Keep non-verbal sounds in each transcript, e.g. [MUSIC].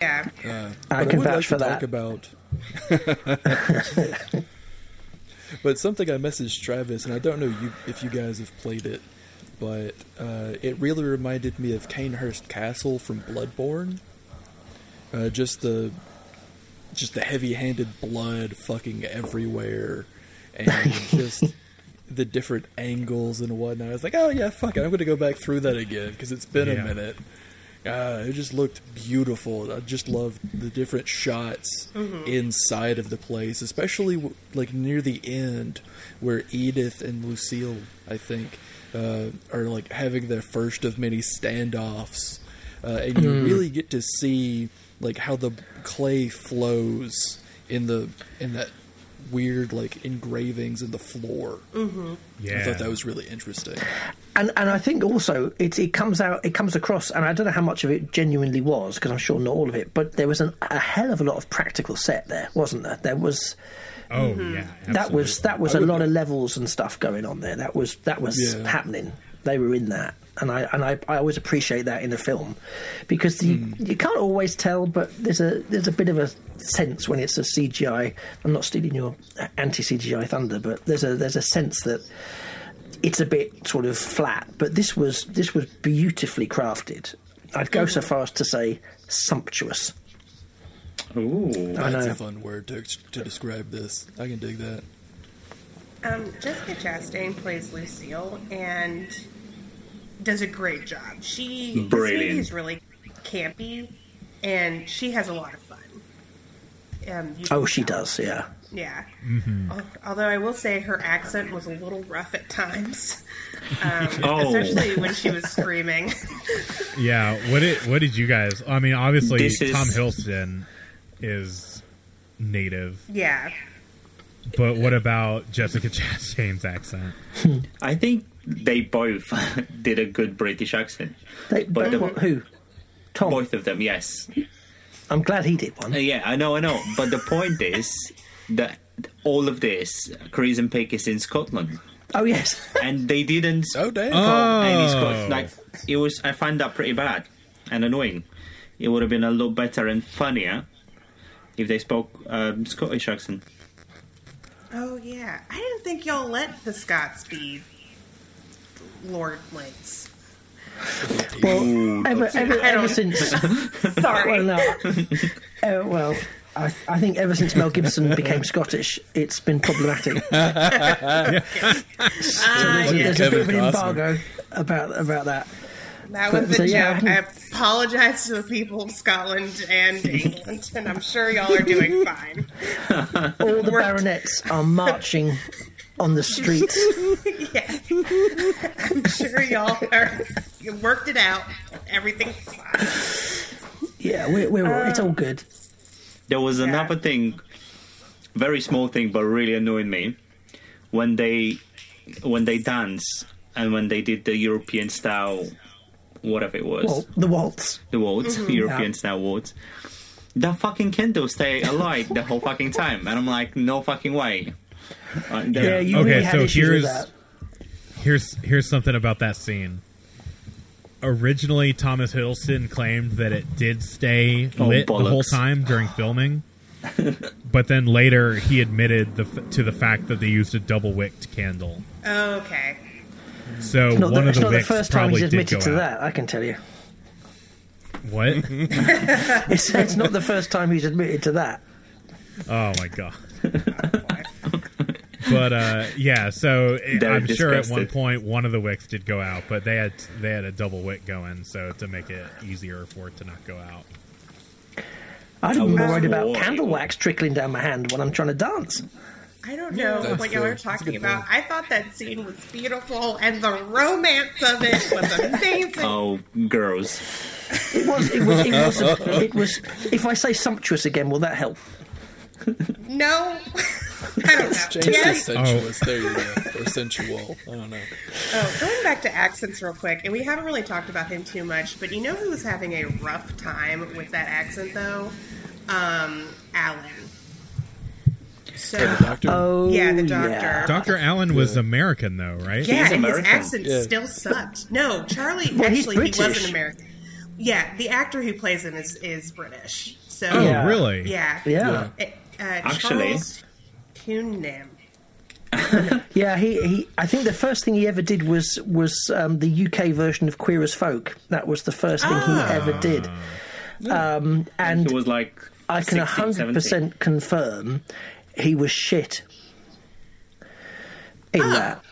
Yeah. Uh, I but can would vouch like for to that. Talk about. [LAUGHS] but something I messaged Travis, and I don't know you, if you guys have played it, but uh, it really reminded me of Cainhurst Castle from Bloodborne. Uh, just the, just the heavy-handed blood fucking everywhere, and [LAUGHS] just the different angles and whatnot. I was like, oh yeah, fuck it, I'm going to go back through that again because it's been Yeah. a minute. Uh, it just looked beautiful. I just loved the different shots inside of the place, especially w- like near the end where Edith and Lucille, I think, uh, are like having their first of many standoffs, uh, and you really get to see like how the clay flows in the in that weird like engravings in the floor. Yeah. I thought that was really interesting. And and I think also it it comes out it comes across, and I don't know how much of it genuinely was because I'm sure not all of it, but there was an, a hell of a lot of practical set there, wasn't there? There was oh yeah. Mm-hmm. that was that was I a would- lot of levels and stuff going on there. That was that was Yeah. happening. They were in that, and I and I, I always appreciate that in a film because you Hmm. you can't always tell, but there's a there's a bit of a sense when it's a CGI. I'm not stealing your anti CGI thunder, but there's a there's a sense that it's a bit sort of flat. But this was this was beautifully crafted. I'd go so far as to say sumptuous. Ooh. I That's know. a fun word to to describe this. I can dig that. Um, Jessica Chastain plays Lucille and does a great job. She this Brilliant. movie is really campy, and she has a lot of fun. Um, Oh, she tell. does, yeah. Yeah. Al- Although I will say her accent was a little rough at times, [LAUGHS] um, [LAUGHS] Oh. especially when she was screaming. [LAUGHS] Yeah. What did what did you guys? I mean, obviously is- Tom Hiddleston is native, yeah. But what about Jessica Chastain's accent? [LAUGHS] I think they both [LAUGHS] did a good British accent. They, But but the- what, who? Tom. Both of them, yes. I'm glad he did one. Uh, yeah, I know, I know. But the point is that all of this, Crimson Peak is in Scotland. Oh yes. [LAUGHS] And they didn't Oh damn! Oh. any Scot- like it was I find that pretty bad and annoying. It would have been a lot better and funnier if they spoke um, Scottish accent. Oh yeah. I didn't think y'all let the Scots be lordlings. Well, ever, ever, ever since. [LAUGHS] Sorry. Well, no. Uh, well, I, I think ever since Mel Gibson became Scottish, it's been problematic. [LAUGHS] So Ah, there's, a- yeah. there's a bit of an Kevin embargo about about that. That was But- the so, yeah, joke. I I apologize to the people of Scotland and [LAUGHS] England, and I'm sure y'all are doing fine. [LAUGHS] All the Worked. baronets are marching on the streets. [LAUGHS] yeah. I'm sure y'all are. You worked it out. Everything's fine. Yeah, we're, we're all, it's all um, good. There was Yeah. another thing, very small thing, but really annoyed me when they when they dance and when they did the European style, whatever it was, Well, the waltz. the waltz, European Yeah. style waltz. That fucking candle stay alight the whole fucking time, and I'm like, no fucking way. Uh, Yeah, they- you Okay, really had so issues here's- that. Here's here's something about that scene. Originally, Thomas Hiddleston claimed that it did stay Oh, lit the whole time during [SIGHS] filming, but then later he admitted the, to the fact that they used a double wicked candle. Okay. So It's not, one the, of it's the not the first time he's admitted to out. that, I can tell you. What? [LAUGHS] It's, it's not the first time he's admitted to that. Oh my god. but uh, yeah, so it- I'm sure at one disgusted. point one of the wicks did go out, but they had they had a double wick going, so to make it easier for it to not go out. I'd be worried about candle wax trickling down my hand when I'm trying to dance. I don't know That's what y'all fair. are talking about. point. I thought that scene was beautiful, and the romance of it was amazing. Oh, girls. It was. It was. It was. It was. If I say sumptuous again, will that help? No, [LAUGHS] I don't know. Change to Yes. sensuous. There you go. Or sensual. I don't know. Oh, going back to accents real quick, and we haven't really talked about him too much, but you know who was having a rough time with that accent though? Um, Alan. So Hey, the doctor. Oh, yeah, the doctor. yeah. Dr. Alan was Yeah. American though, right? Yeah, He's and his American. accent Yeah. still sucked. No, Charlie [LAUGHS] Well, actually he wasn't American. Yeah, the actor who plays him is is British. So Oh, Yeah. really? yeah, Yeah. Uh, Actually- Charlie Hunnam. [LAUGHS] Yeah, he, he. I think the first thing he ever did was was um, the UK version of Queer as Folk. That was the first thing he ever did. Um, and it was like I can 16, hundred 17. percent confirm he was shit in that.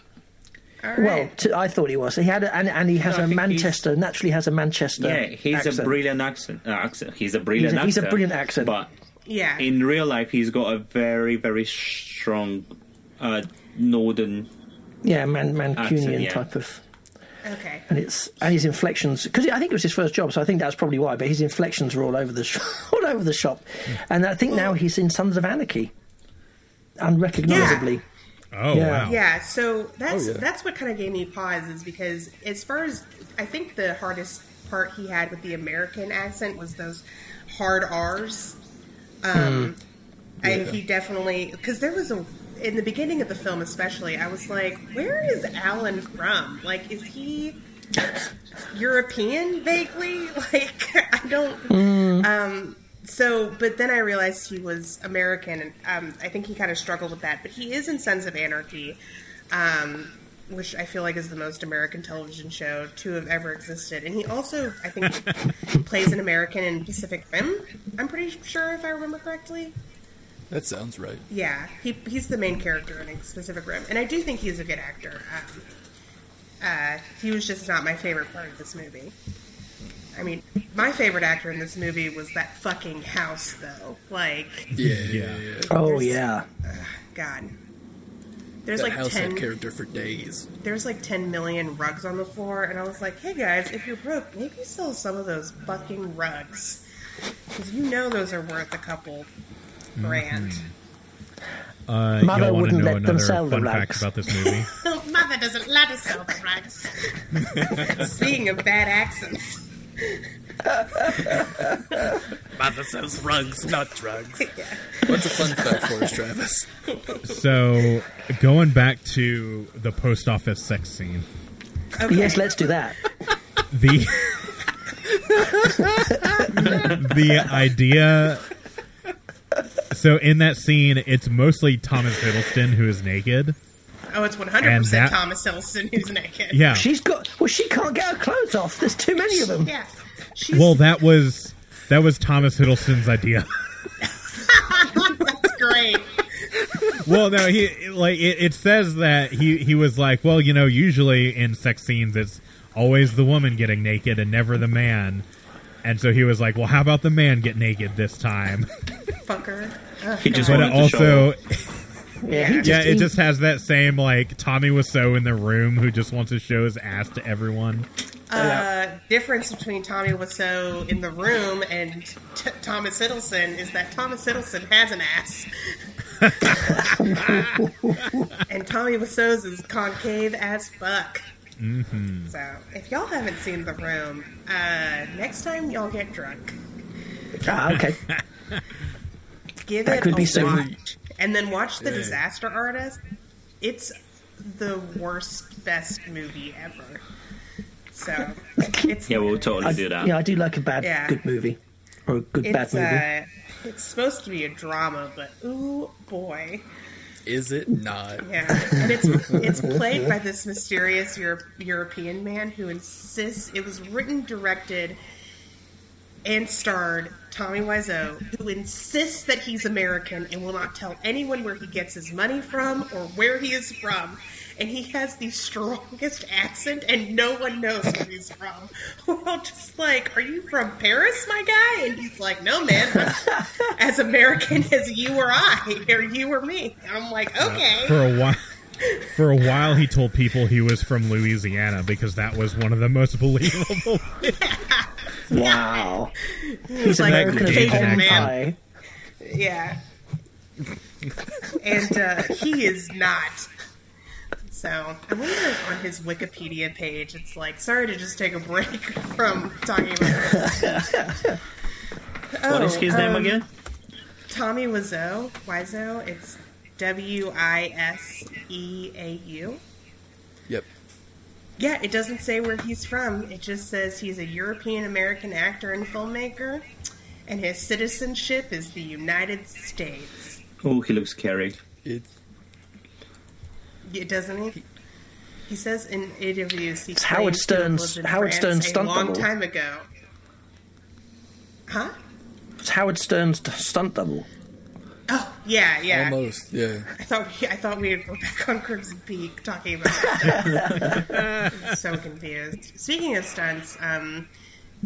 All Well, right. t- I thought he was. He had, a, and, and he has No, I a think he's- Manchester. Naturally, has a Manchester. Yeah, he's accent. a brilliant accent. Uh, accent. He's a brilliant He's a- he's a brilliant accent. But yeah, in real life, he's got a very, very strong uh, northern. Yeah, Man, Mancunian Accent, yeah. type of. okay. and it's and his inflections because I think it was his first job, so I think that's probably why. But his inflections were all over the [LAUGHS] sh- all over the shop, and I think now he's in Sons of Anarchy, unrecognisably. Oh Yeah. wow. Yeah, so that's Oh, yeah. that's what kind of gave me pause is because as far as I think the hardest part he had with the American accent was those hard R's. Um, I, Yeah. he definitely because there was a in the beginning of the film especially I was like, where is Alan from? Like, is he [LAUGHS] European vaguely? [LAUGHS] Like, I don't. Um, so, but then I realized he was American, and um, I think he kind of struggled with that. But he is in Sons of Anarchy, um, which I feel like is the most American television show to have ever existed. And he also, I think, [LAUGHS] plays an American in Pacific Rim. I'm pretty sure, if I remember correctly. That sounds right. Yeah, he, he's the main character in Pacific Rim, and I do think he's a good actor. Um, uh, he was just not my favorite part of this movie. I mean, my favorite actor in this movie was that fucking house, though. Like, Yeah, Yeah. Oh yeah, God. There's That like house ten. had character for days. There's like ten million rugs on the floor, and I was like, "Hey guys, if you're broke, maybe sell some of those fucking rugs, because you know those are worth a couple grand." Uh, Mother y'all want to wouldn't know let them another sell the fun fact rugs. about this movie? [LAUGHS] Mother doesn't let us sell the rugs. [LAUGHS] Speaking of bad accents, Mother says rugs, not drugs. [LAUGHS] What's a fun fact for us, Travis? so, going back to the post office sex scene, okay. yes, let's do that. the the idea. So in that scene, it's mostly Thomas Hiddleston who is naked. Oh, it's one hundred percent Thomas Hiddleston who's naked. Yeah. She's got. Well, she can't get her clothes off. There's too many of them. yeah. She's, Well, that was that was Thomas Hiddleston's idea. [LAUGHS] that's great. well, no, he like it, it says that he he was like, well, you know, usually in sex scenes, it's always the woman getting naked and never the man. And so he was like, well, how about the man get naked this time? Fucker. Ugh, He [LAUGHS] just But it wanted to show also, off. [LAUGHS] Yeah, he just, yeah, it he- just has that same like Tommy Wiseau in the room who just wants to show his ass to everyone. uh, difference between Tommy Wiseau in the room and t- Thomas Hiddleston is that Thomas Hiddleston has an ass. [LAUGHS] and Tommy Wiseau's is concave as fuck. Mm-hmm. So, if y'all haven't seen The Room, uh, next time y'all get drunk, Ah, okay. give That it could a be soon. Watch, and then watch The Yeah. Disaster Artist. It's the worst, best movie ever. So, it's Yeah, we'll totally I, do that. yeah, I do like a bad Yeah. good movie or a good bad movie. uh, it's supposed to be a drama, but ooh boy, Is it not? yeah. And it's it's played by this mysterious Euro- European man who insists it was written, directed, and starred Tommy Wiseau, who insists that he's American and will not tell anyone where he gets his money from or where he is from. And he has the strongest accent, and no one knows where he's from. [LAUGHS] We're all just like, "Are you from Paris, my guy?" And he's like, "No, man, I'm as American as you or I, or you or me." And I'm like, uh, "Okay." For a while, for a while, he told people he was from Louisiana because that was one of the most believable. [LAUGHS] Wow. [LAUGHS] He's like American as man. Yeah. and uh, he is not. So I wonder if on his Wikipedia page it's like, sorry to just take a break [LAUGHS] from talking about this. [LAUGHS] What is his name um, again? Tommy Wiseau. Wiseau. It's W I S E A U. Yep. Yeah, it doesn't say where he's from. It just says he's a European American actor and filmmaker, and his citizenship is the United States. Oh, he looks scary. It, It doesn't he? He says in interviews he It's Howard claims to have Stern's- lived in Howard France Stern's a long double. time ago. Huh? It's Howard Stern's stunt double. Oh yeah, yeah. almost, yeah. I thought I thought we were back on Crimson Peak talking about [LAUGHS] that. I'm so confused. Speaking of stunts, um,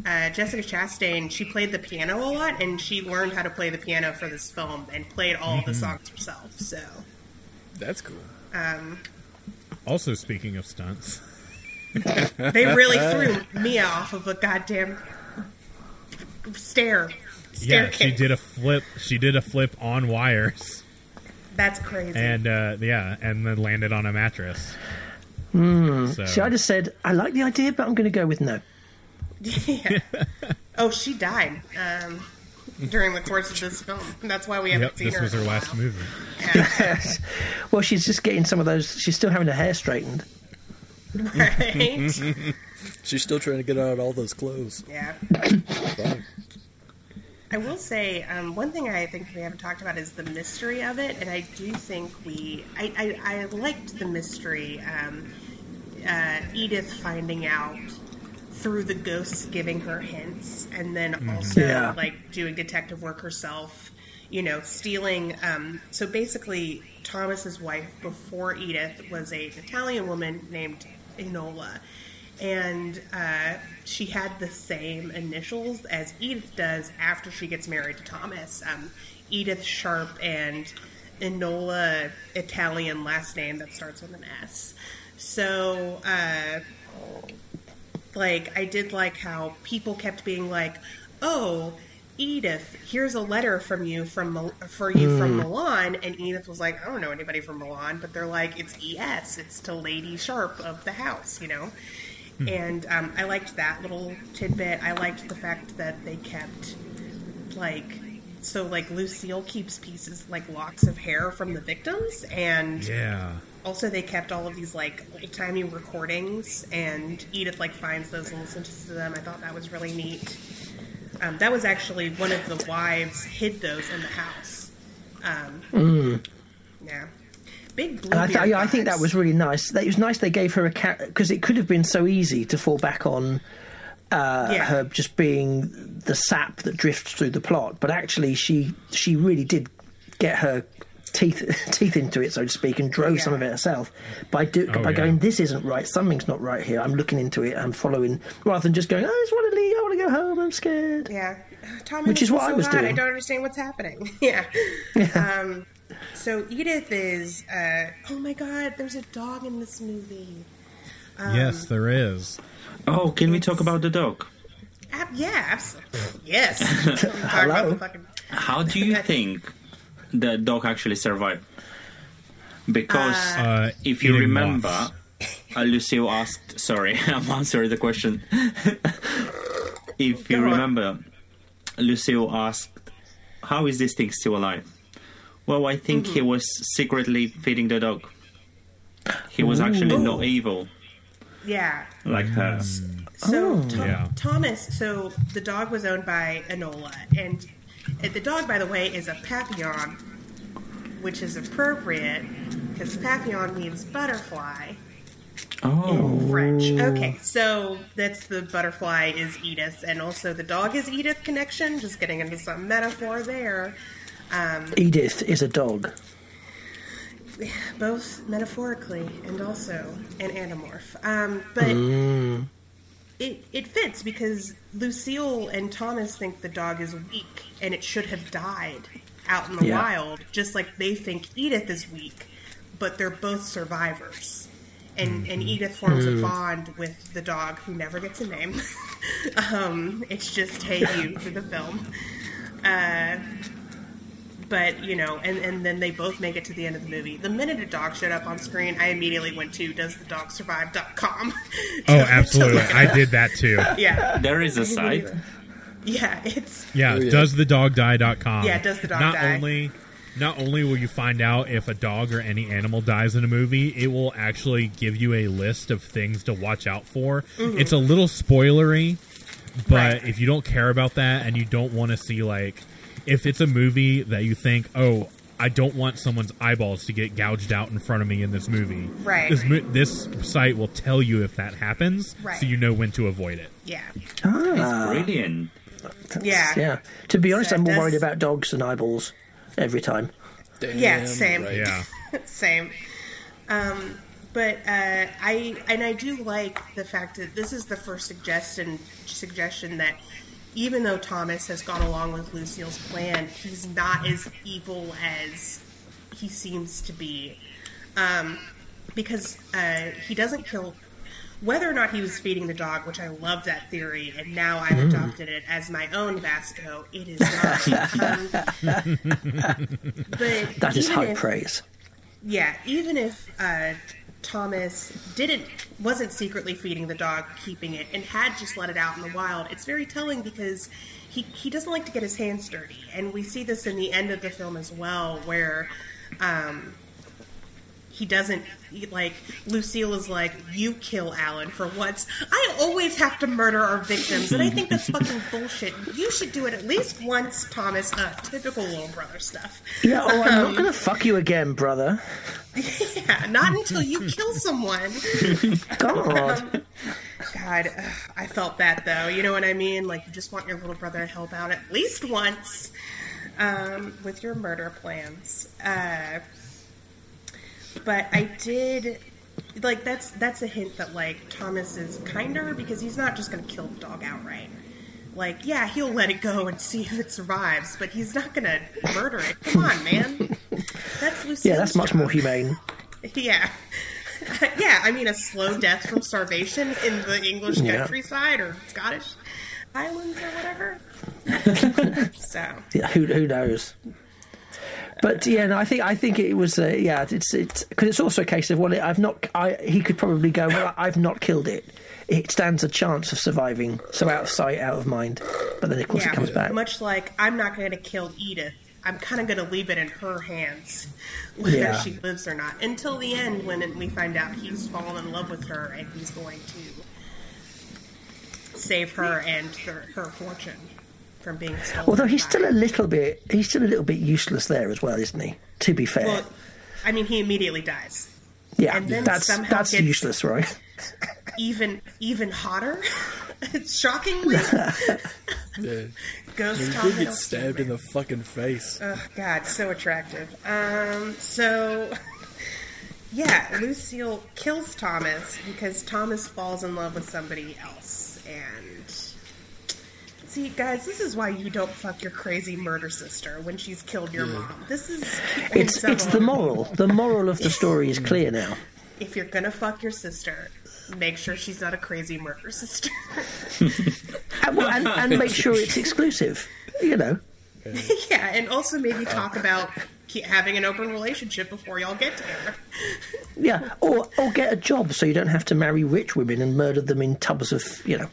uh, Jessica Chastain she played the piano a lot, and she learned how to play the piano for this film and played all Mm-hmm. the songs herself. So That's cool. um, Also, speaking of stunts, they really [LAUGHS] threw Mia off of a goddamn stair. Yeah, Staircase. she did a flip. She did a flip on wires, That's crazy. and uh, yeah, and then landed on a mattress. Hmm. So, See, I just said I like the idea, but I'm going to go with no. [LAUGHS] yeah. Oh, she died um, during the course of this film. That's why we haven't yep, seen this her. was in her a last while. movie. Yeah. [LAUGHS] well, she's just getting some of those. She's still having her hair straightened. right? [LAUGHS] She's still trying to get out all those clothes. yeah. Fine. I will say um, one thing I think we haven't talked about is the mystery of it, and I do think we I I, I liked the mystery. Um, uh, Edith finding out through the ghosts giving her hints, and then also Yeah. like doing detective work herself. You know, stealing. Um, so basically, Thomas's wife before Edith was a Italian woman named Enola, and uh, she had the same initials as Edith does after she gets married to Thomas. Um, Edith Sharpe and Enola Italian last name that starts with an S. So, uh, like, I did like how people kept being like, "Oh, Edith, here's a letter from you from Mil- for you from Milan," and Edith was like, "I don't know anybody from Milan," but they're like, "It's ES. It's to Lady Sharpe of the house," you know. And um, I liked that little tidbit. I liked the fact that they kept like so like Lucille keeps pieces like locks of hair from the victims and Yeah, also they kept all of these like old timey recordings and Edith like finds those and listens to them. I thought that was really neat. Um, that was actually one of the wives hid those in the house. Um, Yeah, big. And I, th- yeah, I think that was really nice. It was nice they gave her a cat because it could have been so easy to fall back on uh, Yeah. her just being the sap that drifts through the plot, but actually she she really did get her teeth [LAUGHS] teeth into it, so to speak, and drove some of it herself by do, Oh, by yeah. going. This isn't right. Something's not right here. I'm looking into it. I'm following rather than just going. I just want to leave. I want to go home. I'm scared. Yeah, Tommy, Which is what I was I doing. I don't understand what's happening. [LAUGHS] [LAUGHS] yeah. Um, so Edith is. Uh, oh my God! There's a dog in this movie. Um, yes, there is. Oh, can we talk about the dog? Ab- yeah, absolutely. Yes. [LAUGHS] Hello? fucking- How do you [LAUGHS] think the dog actually survived? Because Uh, if you remember, moths. [LAUGHS] uh, Lucille asked. Sorry, I'm answering the question. if you on. remember, Lucille asked, "How is this thing still alive?" Well, I think Mm-hmm. he was secretly feeding the dog. He was actually not evil Yeah. like her. So Oh. Tho- Yeah. Thomas. So the dog was owned by Enola, and uh, the dog, by the way, is a Papillon, which is appropriate because Papillon means butterfly. Oh, French. Okay, so that's the butterfly is Edith, and also the dog is Edith connection. Just getting into some metaphor there. Edith is a dog. both metaphorically and also an anamorph. Um, but it it fits because Lucille and Thomas think the dog is weak and it should have died out in the Yeah. wild, just like they think Edith is weak, but they're both survivors. And, and Edith forms a bond with the dog who never gets a name. [LAUGHS] um, it's just hey you through the film. Uh, but you know, and, and then they both make it to the end of the movie. The minute a dog showed up on screen, I immediately went to doesthedogsurvive.com. [LAUGHS] Oh, absolutely. [LAUGHS] I did that too. [LAUGHS] Yeah, there is a site. yeah, it's Yeah, Oh, yeah. doesthedogdie.com. Yeah, does the dog Not die? only not only will you find out if a dog or any animal dies in a movie, it will actually give you a list of things to watch out for. Mm-hmm. It's a little spoilery, but Right. if you don't care about that and you don't want to see like if it's a movie that you think, "Oh, I don't want someone's eyeballs to get gouged out in front of me in this movie." Right. This mo- this site will tell you if that happens, Right. so you know when to avoid it. Yeah. Ah, Brilliant. Yeah. yeah. To be honest, So I'm more does- worried about dogs than eyeballs every time. Damn Yeah, same. right. Yeah. [LAUGHS] Same. Um, but uh, I and I do like the fact that this is the first suggestion suggestion that even though Thomas has gone along with Lucille's plan, he's not as evil as he seems to be. Um, because uh, he doesn't kill. Whether or not he was feeding the dog, which I love that theory, and now I've adopted it as my own Vasco, it is not. Um, [LAUGHS] but That is high if- praise. yeah, even if uh, Thomas didn't wasn't secretly feeding the dog, keeping it, and had just let it out in the wild, it's very telling because he he doesn't like to get his hands dirty, and we see this in the end of the film as well, where. Um, he doesn't he- like Lucille is like you kill Alan for once. I always have to murder our victims, and I think that's fucking [LAUGHS] bullshit. You should do it at least once, Thomas. Uh, typical little brother stuff. Yeah, oh, I'm Um, not going to fuck you again, brother. Yeah, not until you kill [LAUGHS] someone. God. God, ugh, I felt that though. You know what I mean? Like you just want your little brother to help out at least once um, with your murder plans. Uh, but I did like that's that's a hint that like Thomas is kinder because he's not just going to kill the dog outright. Like, yeah, he'll let it go and see if it survives, but he's not going to murder it. Come on, man. Yeah, that's much more humane. [LAUGHS] Yeah. [LAUGHS] yeah, I mean, a slow death from starvation in the English Yeah. countryside or Scottish islands or whatever. [LAUGHS] so, Yeah, who who knows? But yeah, no, I think I think it was uh, yeah. It's it's because it's also a case of well, I've not. I he could probably go. Well, I've not killed it. It stands a chance of surviving. So out of sight, out of mind. But then of course yeah, it comes back. much like I'm not going to kill Edith. I'm kind of going to leave it in her hands, [LAUGHS] whether Yeah. she lives or not, until the end when we find out he's fallen in love with her and he's going to save her and her, her fortune from being stolen. Although he's still a little bit, he's still a little bit useless there as well, isn't he? To be fair, Well, I mean, he immediately dies. yeah, and then that's that's gets- useless, right? Even even hotter. Shockingly, [LAUGHS] Yeah. Ghost He Tom did get stabbed in the fucking face. Oh God, so attractive. Um, so [LAUGHS] yeah, Lucille kills Thomas because Thomas falls in love with somebody else. And see, guys, this is why you don't fuck your crazy murder sister when she's killed your mom. This is It's it's the moral. The moral of the story is clear now. If you're gonna fuck your sister, make sure she's not a crazy murder sister. [LAUGHS] And, well, and, and make sure it's exclusive. You know, [LAUGHS] yeah, and also maybe talk about ke- having an open relationship before y'all get together. [LAUGHS] yeah, or or get a job so you don't have to marry rich women and murder them in tubs of you know,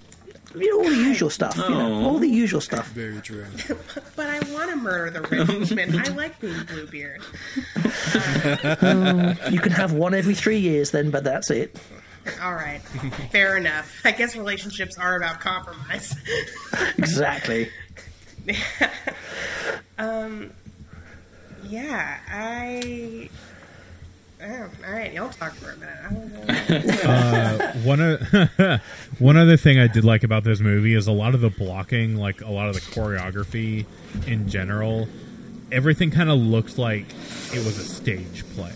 you know all the usual stuff. You know, all the usual stuff. Very true. But I want to murder the rich woman. I like being Bluebeard. Mm, you can have one every three years then, but that's it. All right, fair enough. I guess relationships are about compromise. [LAUGHS] Exactly. [LAUGHS] yeah, I. Oh, all right, y'all talk for a minute. I don't know. [LAUGHS] Uh, one o- one other thing I did like about this movie is a lot of the blocking, like a lot of the choreography in general. Everything kind of looked like it was a stage play.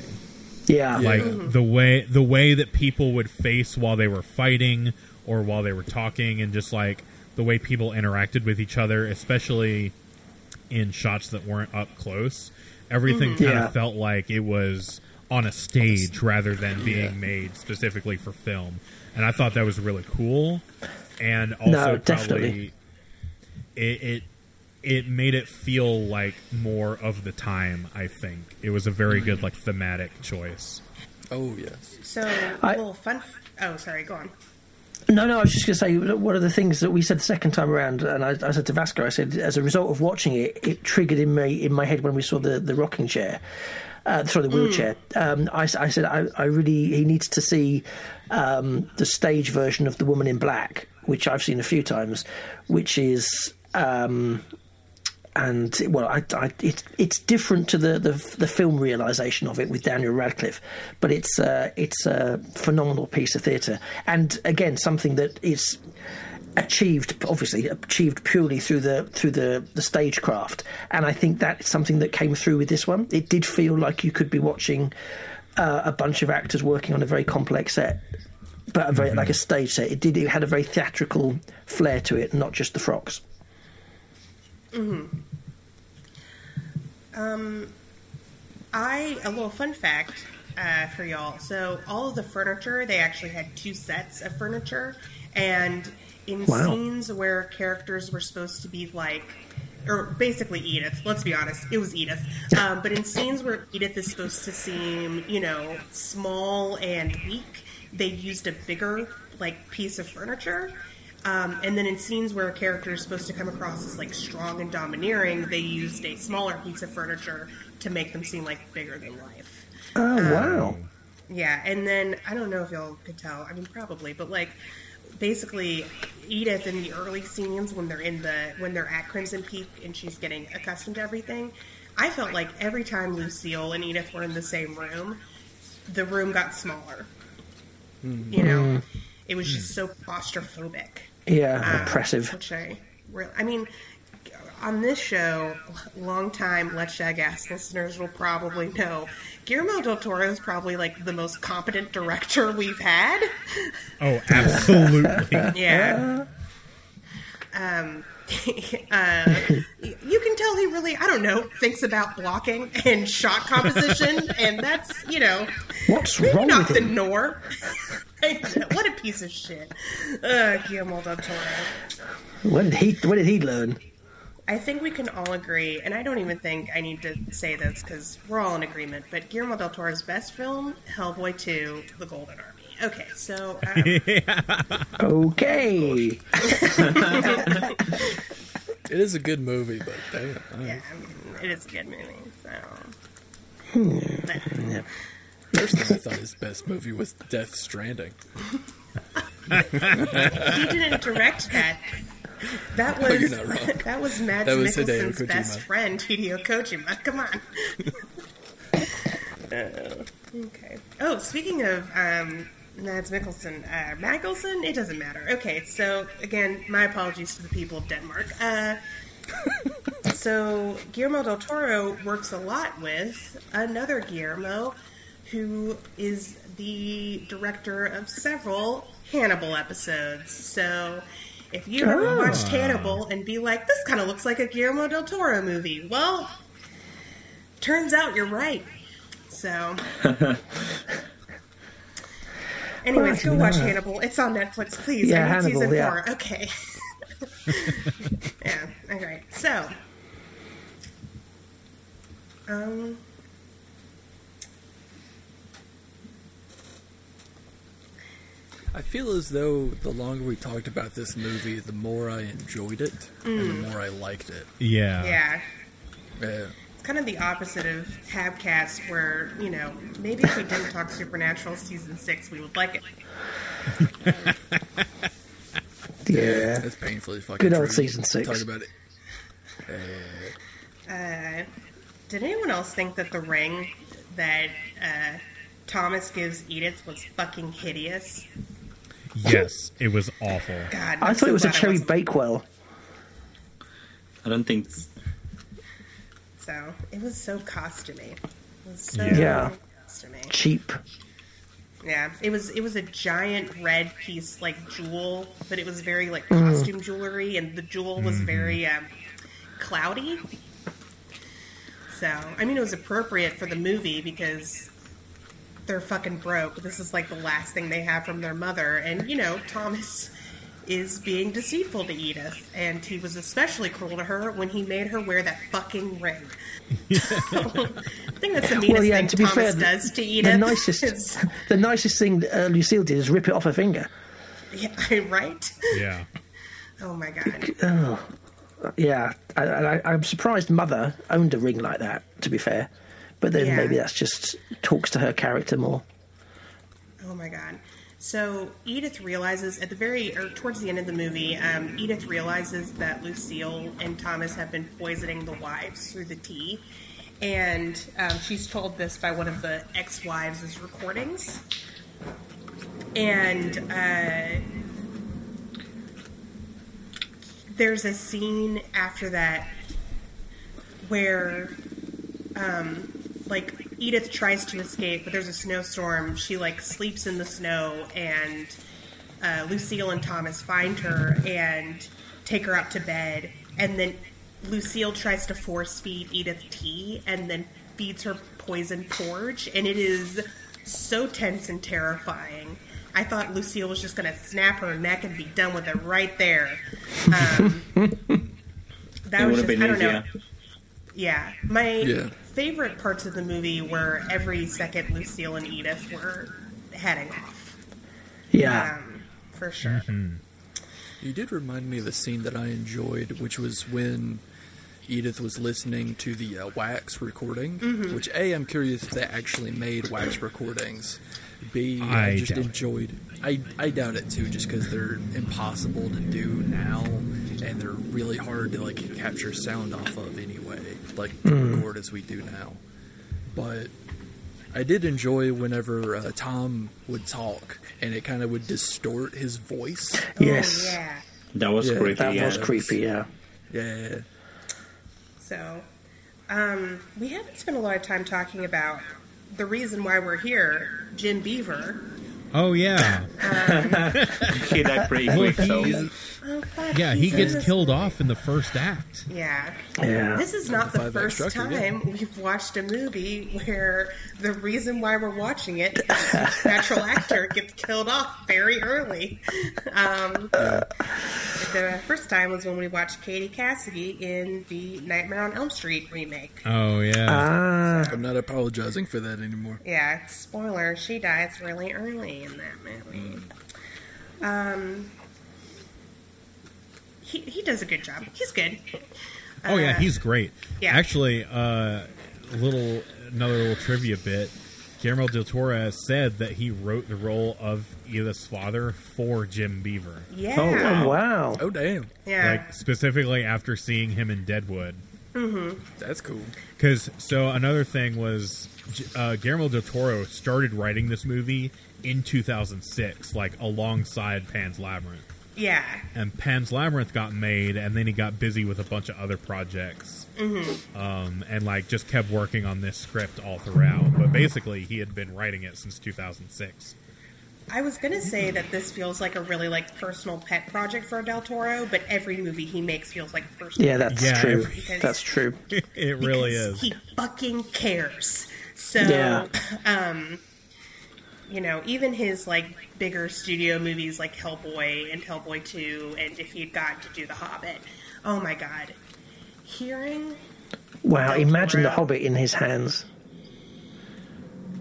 Yeah. Like the way the way that people would face while they were fighting or while they were talking, and just like the way people interacted with each other, especially in shots that weren't up close. Everything mm-hmm. kind of Yeah. felt like it was on a stage rather than being Yeah. made specifically for film, and I thought that was really cool. And also, No, probably definitely. it, it it made it feel like more of the time. I think it was a very good like thematic choice. Oh yes. So, I- little fun. Oh, sorry. Go on. No, no, I was just going to say one of the things that we said the second time around, and I, I said to Vasco, I said as a result of watching it, it triggered in me in my head when we saw the, the rocking chair, uh, sorry, the wheelchair. Um, I, I said I, I really he needs to see um, the stage version of the Woman in Black, which I've seen a few times, which is. Um, and well, I, I, it's it's different to the, the the film realization of it with Daniel Radcliffe, but it's uh, it's a phenomenal piece of theatre, and again something that is achieved obviously achieved purely through the through the the stagecraft, and I think that's something that came through with this one. It did feel like you could be watching uh, a bunch of actors working on a very complex set. But a very like a stage set, it did. It had a very theatrical flair to it, not just the frocks. I a little fun fact uh, for y'all. So all of the furniture, they actually had two sets of furniture, and in Wow. scenes where characters were supposed to be like, or basically Edith. Let's be honest, it was Edith. Um, but in scenes where Edith is supposed to seem, you know, small and weak, they used a bigger like piece of furniture. Um, and then in scenes where a character is supposed to come across as like strong and domineering, they used a smaller piece of furniture to make them seem like bigger than life. Oh wow! Um, yeah, and then I don't know if y'all could tell. I mean, probably, but like basically, Edith in the early scenes when they're in the when they're at Crimson Peak and she's getting accustomed to everything, I felt like every time Lucille and Edith were in the same room, the room got smaller. Hmm. You know, hmm. it was just so claustrophobic. Yeah, Um, oppressive. Which I, re- I mean, on this show, long-time Let's Shag Ass listeners will probably know Guillermo del Toro is probably like the most competent director we've had. Oh, absolutely. [LAUGHS] Yeah. Um, [LAUGHS] uh, you can tell he really, I don't know, thinks about blocking and shot composition, and that's, you know, What's maybe wrong not with the him? Nor. [LAUGHS] what a piece of shit. Uh, Guillermo del Toro. What did he? When did he learn? I think we can all agree, and I don't even think I need to say this because we're all in agreement, but Guillermo del Toro's best film, Hellboy 2, The Golden Army. Okay, so [LAUGHS] um, Okay. It is a good movie, but damn, I- yeah, I mean, it is a good movie. So. first thing I thought his best movie was Death Stranding. He didn't direct that. That was Oh, you're not wrong. [LAUGHS] that was Mads That was Mikkelsen's best friend, Hideo Kojima. Come on. Uh, [LAUGHS] okay. Oh, speaking of um, Mads Mikkelsen, uh, it doesn't matter. Okay, so again, my apologies to the people of Denmark. Uh, [LAUGHS] so Guillermo del Toro works a lot with another Guillermo, who is the director of several Hannibal episodes. So if you've ever Oh. watched Hannibal and be like, this kind of looks like a Guillermo del Toro movie, well, turns out you're right. So. [LAUGHS] Anyways, go watch. Hannibal. It's on Netflix, please. Yeah, Hannibal, season yeah. four. Okay. [LAUGHS] yeah. All right. So, um, I feel as though the longer we talked about this movie, the more I enjoyed it and the more I liked it. Yeah. yeah, Yeah. it's kind of the opposite of Habcast, where you know maybe if we didn't talk Supernatural season six, we would like it. [LAUGHS] Yeah. It's painfully fucking Good old true. season six. Talk about it. Uh, did anyone else think that the ring that uh, Thomas gives Edith was fucking hideous? Yes, it was awful. God, I thought so it was a Cherry wasn't- Bakewell. I don't think So it was so costumey. It was so Yeah. costumey. Cheap. Yeah, it was it was a giant red piece like jewel, but it was very like Mm. costume jewelry, and the jewel was very um, cloudy. So I mean, it was appropriate for the movie because they're fucking broke. This is like the last thing they have from their mother, and you know Thomas is being deceitful to Edith, and he was especially cruel to her when he made her wear that fucking ring. [LAUGHS] [LAUGHS] I think that's the meanest Well, yeah. thing to be Thomas fair, does to the Edith. nicest, [LAUGHS] is- the nicest thing uh, Lucille did is rip it off her finger. Yeah, I right. Yeah. Oh my god. Oh, yeah. I, I, I'm surprised Mother owned a ring like that. To be fair, but then Yeah. maybe that's just talks to her character more. Oh my god. So Edith realizes at the very or towards the end of the movie, um, Edith realizes that Lucille and Thomas have been poisoning the wives through the tea, and um, she's told this by one of the ex-wives' recordings. And uh, there's a scene after that where um, like Edith tries to escape, but there's a snowstorm. She like sleeps in the snow, and uh, Lucille and Thomas find her and take her up to bed. And then Lucille tries to force feed Edith tea, and then feeds her poison porridge, and it is so tense and terrifying. I thought Lucille was just going to snap her neck and be done with it right there. Um, [LAUGHS] that It was would have just, been I don't easier. know. Yeah, my Yeah. Favorite parts of the movie were every second Lucille and Edith were heading off. Yeah. Um, for sure. You did remind me of the scene that I enjoyed, which was when Edith was listening to the uh, wax recording. Mm-hmm. Which A, I'm curious if they actually made wax recordings. B, I I just doubt it. enjoyed. I I doubt it too, just because they're impossible to do now, and they're really hard to like capture sound off of anyway, like the record as we do now. But I did enjoy whenever uh, Tom would talk, and it kind of would distort his voice. yes. Oh, yeah. That was Yeah, creepy. That yeah. was creepy. Yeah. Yeah. So, um, we haven't spent a lot of time talking about the reason why we're here, Jim Beaver. Oh yeah. [LAUGHS] He died pretty Well, quick, so Oh, fuck, Yeah, he in gets killed movie. off in the first act. Yeah. Yeah. This is not the first Act Structure, yeah. time we've watched a movie where the reason why we're watching it is the [LAUGHS] natural actor gets killed off very early. Um, The first time was when we watched Katie Cassidy in the Nightmare on Elm Street remake. Oh yeah. Ah. I'm not apologizing for that anymore. Yeah, spoiler, she dies really early in that movie. Um, he, he does a good job. He's good. Oh yeah, Uh, he's great. yeah. Actually, uh, a little another little trivia bit. Guillermo del Toro said that he wrote the role of Edith's father for Jim Beaver, Yeah. Oh, oh, wow. Oh damn, Yeah. like specifically after seeing him in Deadwood. that's cool. Because so another thing was J- uh, Guillermo del Toro started writing this movie in 2006, like alongside Pan's Labyrinth. yeah. and Pan's Labyrinth got made, and then he got busy with a bunch of other projects, um, and like just kept working on this script all throughout. But basically, he had been writing it since 2006. I was gonna say that this feels like a really like personal pet project for Del Toro, but every movie he makes feels like personal. Yeah, that's Yeah, true. every- That's true. [LAUGHS] it really is. He fucking cares. So, Yeah. um, you know, even his like bigger studio movies like Hellboy and Hellboy Two, and if he'd gotten to do The Hobbit, oh my god, hearing. Wow. Del Imagine the Hobbit in his hands.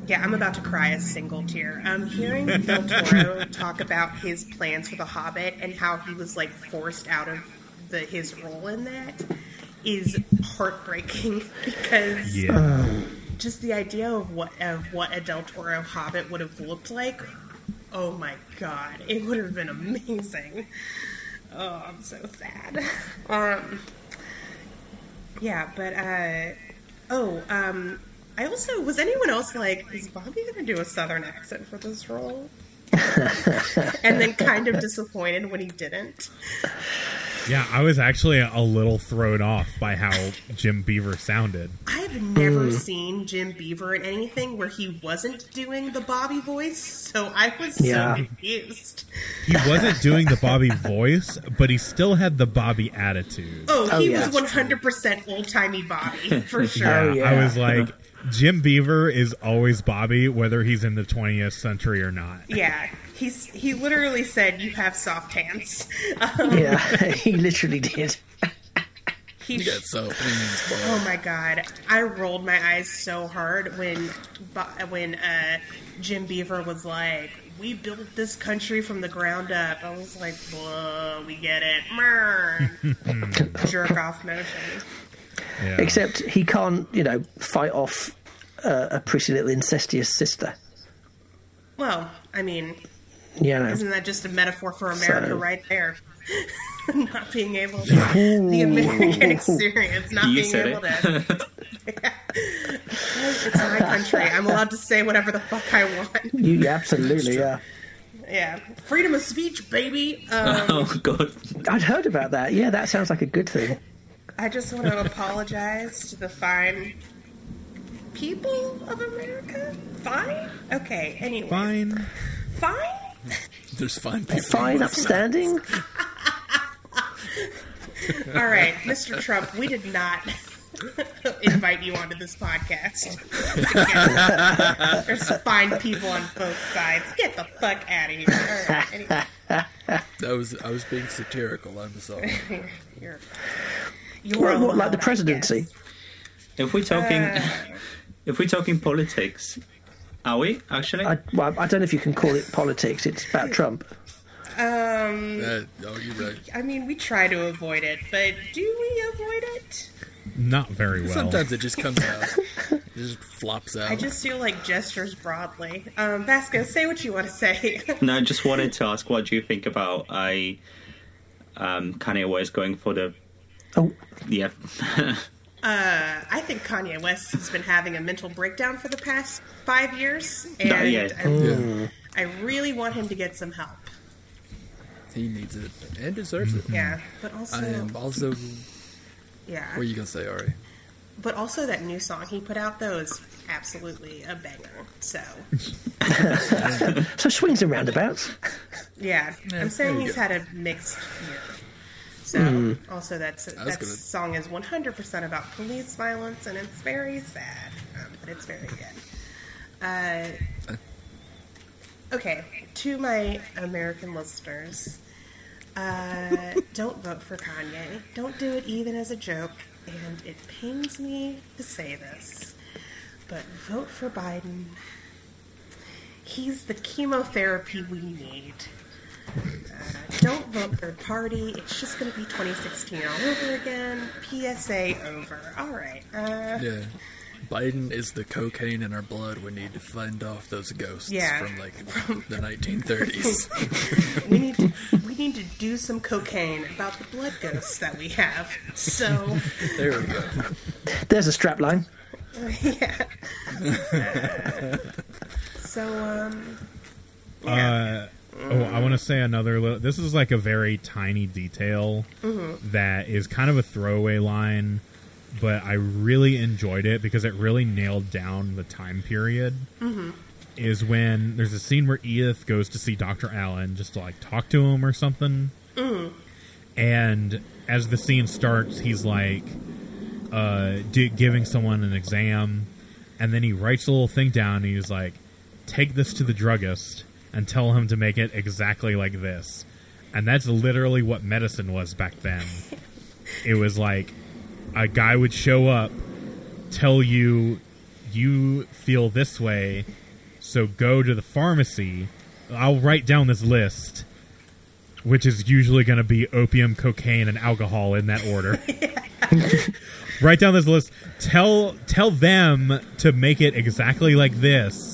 Yeah, I'm about to cry a single tear. Um, hearing Del Toro [LAUGHS] talk about his plans for The Hobbit and how he was like forced out of the his role in that is heartbreaking [LAUGHS] because yeah, just the idea of what of what a Del Toro Hobbit would have looked like. Oh my god, it would have been amazing. Oh, I'm so sad. Um, yeah, but uh, oh, um, I also was anyone else like, is Bobby to do a Southern accent for this role? [LAUGHS] and then kind of disappointed when he didn't. Yeah. I was actually a little thrown off by how Jim Beaver sounded. I've never hmm. seen Jim Beaver in anything where he wasn't doing the Bobby voice, so I was Yeah. so confused. He wasn't doing the Bobby voice, but he still had the Bobby attitude. Oh, Oh, he yeah, was 100% old timey Bobby, [LAUGHS] for sure. Yeah, Oh, yeah. I was like, Jim Beaver is always Bobby, whether he's in the 20th century or not. Yeah, he's he literally said, "You have soft hands." Um, Yeah, [LAUGHS] he literally did. [LAUGHS] he You got so hands, boy. Oh my god! I rolled my eyes so hard when when uh, Jim Beaver was like, we built this country from the ground up. I was like, whoa, we get it. Mer. [LAUGHS] Jerk off motion. Yeah. Except he can't, you know, fight off uh, a pretty little incestuous sister. Well, I mean, You know. isn't that just a metaphor for America So- right there? [LAUGHS] not being able to the American experience, not You being said able it. to. [LAUGHS] [LAUGHS] it's my country. I'm allowed to say whatever the fuck I want. You absolutely, yeah. Yeah, freedom of speech, baby. Um, oh god. I'd heard about that. Yeah, that sounds like a good thing. I just want to apologize to the fine people of America. Fine? Okay, anyway. Fine. Fine? [LAUGHS] There's fine people. Fine, on both sides. upstanding. [LAUGHS] All right, Mr. Trump, we did not [LAUGHS] invite you onto this podcast. There's fine people on both sides. Get the fuck out of here. All right, anyway, That was I was being satirical. I'm sorry. you're, you're What, what, like the presidency? guess. If we're talking, Uh. if we're talking politics, are we actually? I, well, I don't know if you can call it politics. It's about Trump. Um, Uh, oh, you're right. I mean, we try to avoid it, but do we avoid it? Not very well. Sometimes it just comes out. [LAUGHS] It just flops out. I just feel like gestures broadly. Um, Vasco, say what you want to say. [LAUGHS] no, I just wanted to ask, what do you think about I, um, Kanye West going for the Oh, yeah? [LAUGHS] Uh, I think Kanye West has been having a mental breakdown for the past five years, and No, yeah. I, Yeah. I really want him to get some help. He needs it and deserves it. Yeah, but also, I am also. yeah, What are you gonna say, Ari? but also that new song he put out though is absolutely a banger. So [LAUGHS] so swings and roundabouts. yeah, Yeah, I'm saying he's go. had a mixed year. So also that's that gonna- song is 100% about police violence and it's very sad, um, but it's very good. Uh, okay, to my American listeners, uh, don't vote for Kanye. Don't do it even as a joke. And it pains me to say this, but vote for Biden. He's the chemotherapy we need. Don't vote third party. It's just going to be 2016 all over again. PSA over. All right. Uh, Yeah. Biden is the cocaine in our blood. We need to fend off those ghosts Yeah. from like [LAUGHS] the 1930s. [LAUGHS] we need to, we need to do some cocaine about the blood ghosts that we have. So there we go. There's a strap line. [LAUGHS] yeah. so um. Yeah. Uh, oh, I want to say another. Li- this is like a very tiny detail Mm-hmm. that is kind of a throwaway line, but I really enjoyed it because it really nailed down the time period. Mm-hmm. Is when there's a scene where Edith goes to see Doctor Alan just to like talk to him or something, Mm-hmm. and as the scene starts, he's like uh, do, giving someone an exam, and then he writes a little thing down. And he's like, "Take this to the druggist and tell him to make it exactly like this." And that's literally what medicine was back then. [LAUGHS] it was like a guy would show up, tell you you feel this way, so go to the pharmacy. I'll write down this list, which is usually going to be opium, cocaine, and alcohol in that order. [LAUGHS] write down this list. Tell tell them to make it exactly like this,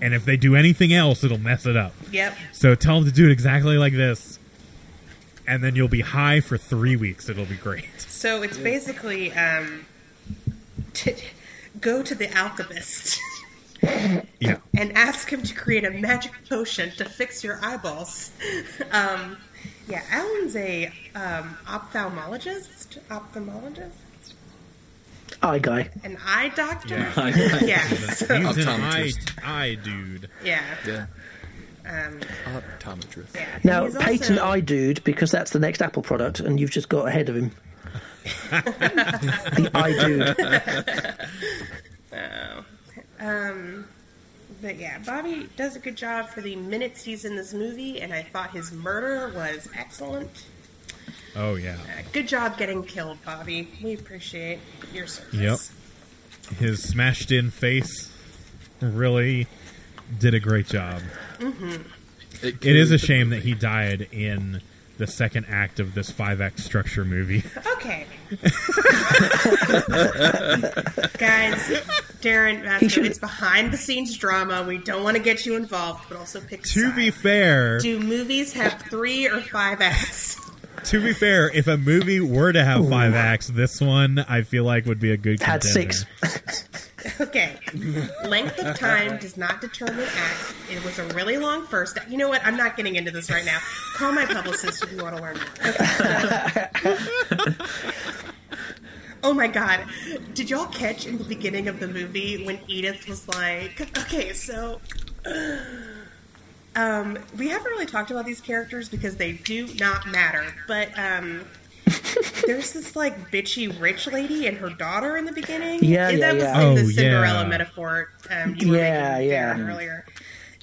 and if they do anything else, it'll mess it up. Yep. So tell them to do it exactly like this, and then you'll be high for three weeks. It'll be great. So it's basically um, to go to the alchemist Yeah. and ask him to create a magic potion to fix your eyeballs. [LAUGHS] Um, yeah, Alan's a um, ophthalmologist. Ophthalmologist. Eye guy. An eye doctor. Yeah. [LAUGHS] Yeah. So, He's an eye, Optometrist. eye dude. yeah. Yeah. Um, Optometrist. yeah. Now, He's patent also- eye dude because that's the next Apple product, and you've just got ahead of him. [LAUGHS] the eye dude. Um, but yeah, Bobby does a good job for the minutes he's in this movie, and I thought his murder was excellent. Oh yeah. Uh, good job getting killed, Bobby. We appreciate your service. Yep. His smashed in face really did a great job. It, It is a shame that he died in the second act of this five act structure movie. [LAUGHS] Okay. Guys, Darren, Vasco, should- it's behind the scenes drama. We don't want to get you involved, but also pick a to be fair, Do movies have three or five acts? To be fair, if a movie were to have five acts, this one I feel like would be a good Had contender. six. [LAUGHS] Okay. Length of time does not determine act. It was a really long first. You know what? I'm not getting into this right now. Call my publicist if you want to learn more. [LAUGHS] Oh my god. Did y'all catch in the beginning of the movie when Edith was like, okay, so. Um, we haven't really talked about these characters because they do not matter, but um, [LAUGHS] there's this like bitchy rich lady and her daughter in the beginning. Yeah, And yeah, that was yeah. in Oh, the Cinderella yeah. metaphor um, you were Yeah, making yeah. Darren, earlier.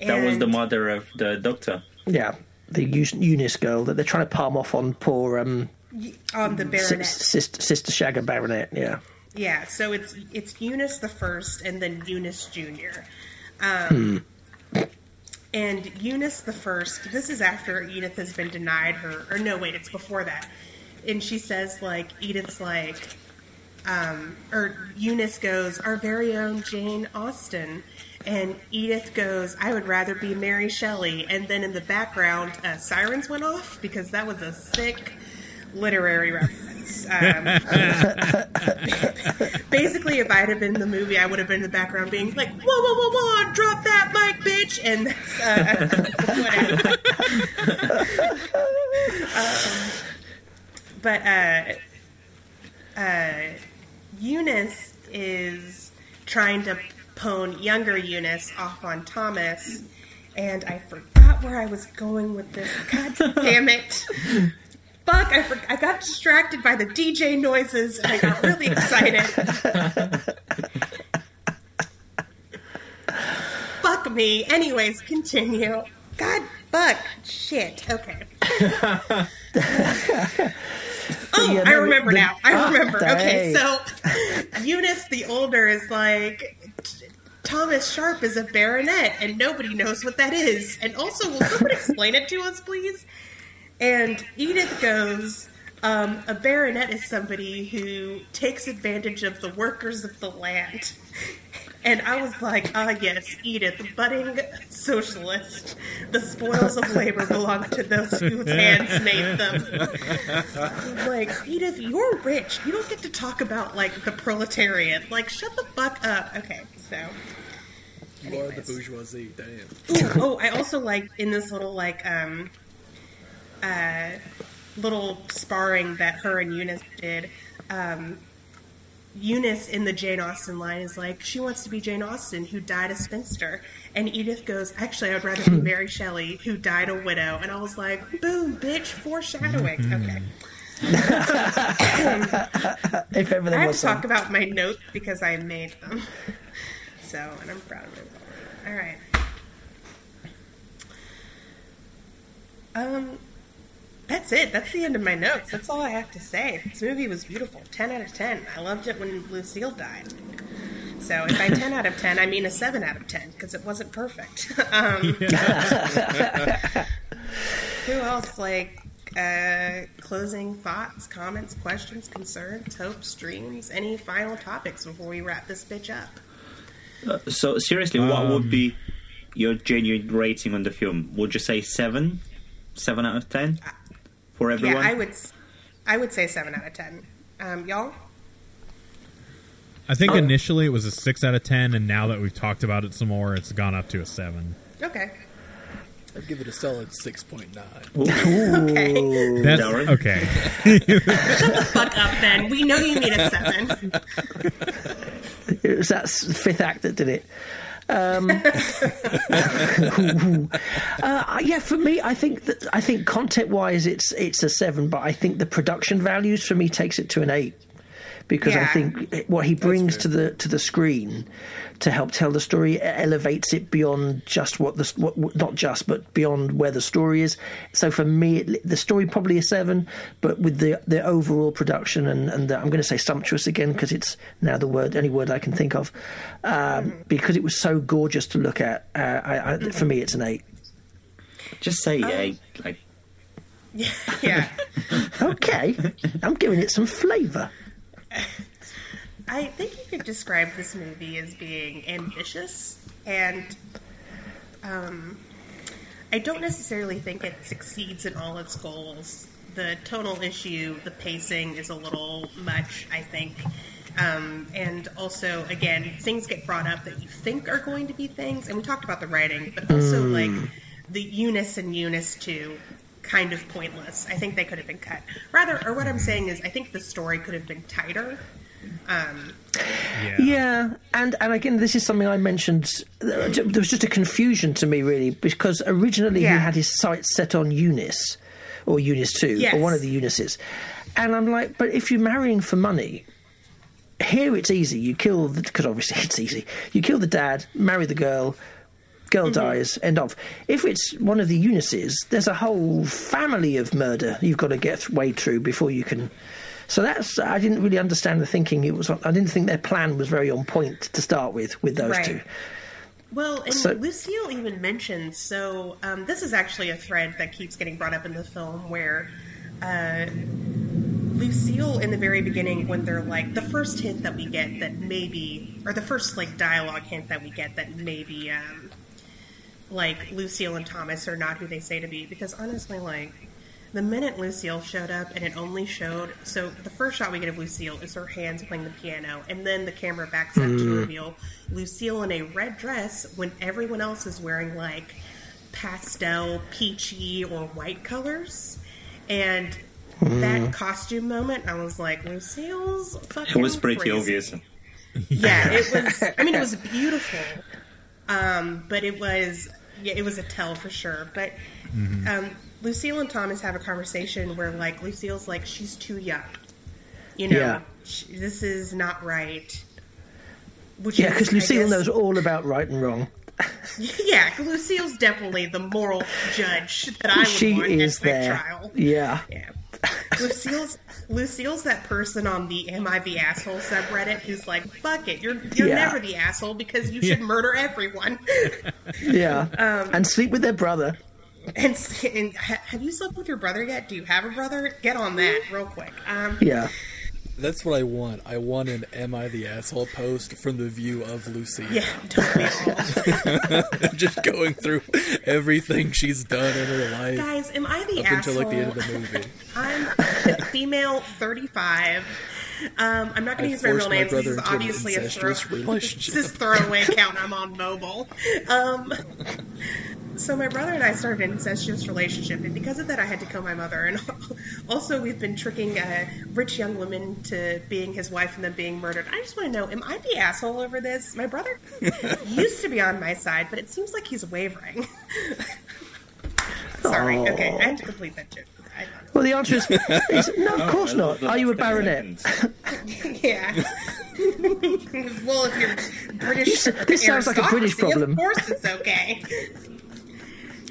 That was the mother of the doctor. Yeah, the Eunice girl that they're trying to palm off on poor um, on the sis- baronet. sister, sister Shagger Baronet. Yeah, Yeah, so it's it's Eunice the first, and then Eunice Junior. Um, And Eunice the first. This is after Edith has been denied her, or no, wait, it's before that. And she says like Edith's like, um, or Eunice goes, our very own Jane Austen. And Edith goes, I would rather be Mary Shelley. And then in the background, uh, sirens went off because that was a sick literary reference. Um, [LAUGHS] basically, if I'd have been in the movie, I would have been in the background being like, "Whoa, whoa, whoa, whoa! Drop that mic, bitch!" And uh, [LAUGHS] [LAUGHS] um, but uh, uh, Eunice is trying to pwn younger Eunice off on Thomas, and I forgot where I was going with this. God damn it! Fuck! I, for- I got distracted by the DJ noises, and I got really excited. [LAUGHS] fuck me. Anyways, continue. God, fuck, shit. Okay. [LAUGHS] oh, yeah, I remember the- now. I remember. okay, so Eunice the older is like. Thomas Sharpe is a baronet, and nobody knows what that is. And also, will someone explain it to us, please? And Edith goes, um, a baronet is somebody who takes advantage of the workers of the land. And I was like, ah, yes, Edith, budding socialist. The spoils of labor belong to those whose hands made them. [LAUGHS] Like, Edith, you're rich. You don't get to talk about, like, the proletariat. Like, shut the fuck up. Okay, so. You are the bourgeoisie. Damn. Ooh, oh, I also like in this little like um uh little sparring that her and Eunice did. Um, Eunice in the Jane Austen line is like, she wants to be Jane Austen, who died a spinster. And Edith goes, actually, I would rather be [LAUGHS] Mary Shelley, who died a widow. And I was like, boom, bitch, foreshadowing. Okay. [LAUGHS] if ever I have was to talk about my notes because I made them. [LAUGHS] So, and I'm proud of it. All right. Um, that's it. That's the end of my notes. That's all I have to say. This movie was beautiful. 10 out of 10. I loved it when Lucille died. So, if I 10 out of 10, I mean a 7 out of 10 because it wasn't perfect. [LAUGHS] um, [LAUGHS] who else? Like, uh, closing thoughts, comments, questions, concerns, hopes, dreams, any final topics before we wrap this bitch up? So seriously, what would Um, be your genuine rating on the film? Would you say seven, seven out of ten for everyone? Yeah, I would. s- I would say seven out of ten. Um, y'all. I think initially it was a six out of ten, and now that we've talked about it some more, it's gone up to a seven. Okay. I'd give it a solid six point nine. [LAUGHS] Okay. That's Darren? okay. [LAUGHS] Fuck up, then. We know you mean a seven. [LAUGHS] It was that fifth act that did it. Um, [LAUGHS] uh, yeah, for me, I think that I think content wise, it's it's a seven, but I think the production values for me takes it to an eight because I think what he brings to the to the screen to help tell the story elevates it beyond just what the what, what- not just but beyond where the story is. So for me, it, the story probably a seven, but with the the overall production and and the, I'm going to say sumptuous again because it's now the word any word I can think of um, because it was so gorgeous to look at. Uh, I, I, for me, it's an eight. Just say eight. Like [LAUGHS] yeah. [LAUGHS] Okay, I'm giving it some flavour. [LAUGHS] I think you could describe this movie as being ambitious, and um, I don't necessarily think it succeeds in all its goals. The tonal issue, the pacing is a little much, I think. Um, and also, again, things get brought up that you think are going to be things, and we talked about the writing, but also like the Eunice and Eunice too, kind of pointless. I think they could have been cut. Rather, or what I'm saying is, I think the story could have been tighter. Um, Yeah. Yeah, and and again, this is something I mentioned. There was just a confusion to me, really, because originally Yeah. he had his sights set on Eunice, or Eunice Two, Yes. or one of the Eunices, and I'm like, but if you're marrying for money. Here it's easy. You kill because obviously [LAUGHS] it's easy. You kill the dad, marry the girl, girl dies, end of. If it's one of the Eunices, there's a whole family of murder you've got to get way through before you can. So that's I didn't really understand the thinking. It was I didn't think their plan was very on point to start with with those Right. two. Well, and So- Lucille even mentions so. Um, this is actually a thread that keeps getting brought up in the film where uh, Lucille, in the very beginning, when they're like the first hint that we get that maybe, or the first like dialogue hint that we get that maybe, um, like Lucille and Thomas are not who they say to be. Because honestly, like the minute Lucille showed up and it only showed so the first shot we get of Lucille is her hands playing the piano and then the camera backs up to mm-hmm. reveal Lucille in a red dress when everyone else is wearing like pastel peachy or white colors and mm-hmm. that costume moment I was like Lucille's fucking it was pretty crazy. obvious. Yeah, it was. I mean, it was beautiful, um, but it was yeah, it was a tell for sure. But um, Lucille and Thomas have a conversation where like Lucille's like she's too young, you know, Yeah. sh this is not right. Which Yeah, because Lucille guess- knows all about right and wrong. [LAUGHS] Yeah, Lucille's definitely the moral judge that I would she want is there. trial. Yeah. Yeah. Lucille's Lucille's that person on the "Am I the asshole" subreddit who's like, "Fuck it, you're you're Yeah. never the asshole because you should Yeah. murder everyone." [LAUGHS] Yeah. Um, and sleep with their brother. and, and ha- have you slept with your brother yet? Do you have a brother? Get on that real quick. Um, Yeah. That's what I want. I want an "Am I the asshole?" post from the view of Lucy. yeah, all? [LAUGHS] just going through everything she's done in her life Guys, am I the up asshole? until like the end of the movie. [LAUGHS] I'm female, 35. Um, I'm not going to use my real name. my name. 'cause brother This is obviously a throw. relationship. This is throwaway account. I'm on mobile. Um, so my brother and I started an incestuous relationship, and because of that, I had to kill my mother. And [LAUGHS] also, we've been tricking uh, rich young women to being his wife and then being murdered. I just want to know: Am I the asshole over this? My brother [LAUGHS] used to be on my side, but it seems like he's wavering. [LAUGHS] Sorry. Aw. Okay, I had to complete that joke. Well, the answer is, is no, of course not. Are you a baronet? Yeah. well, if you're British, This- this sounds like a British problem. Of course, it's okay.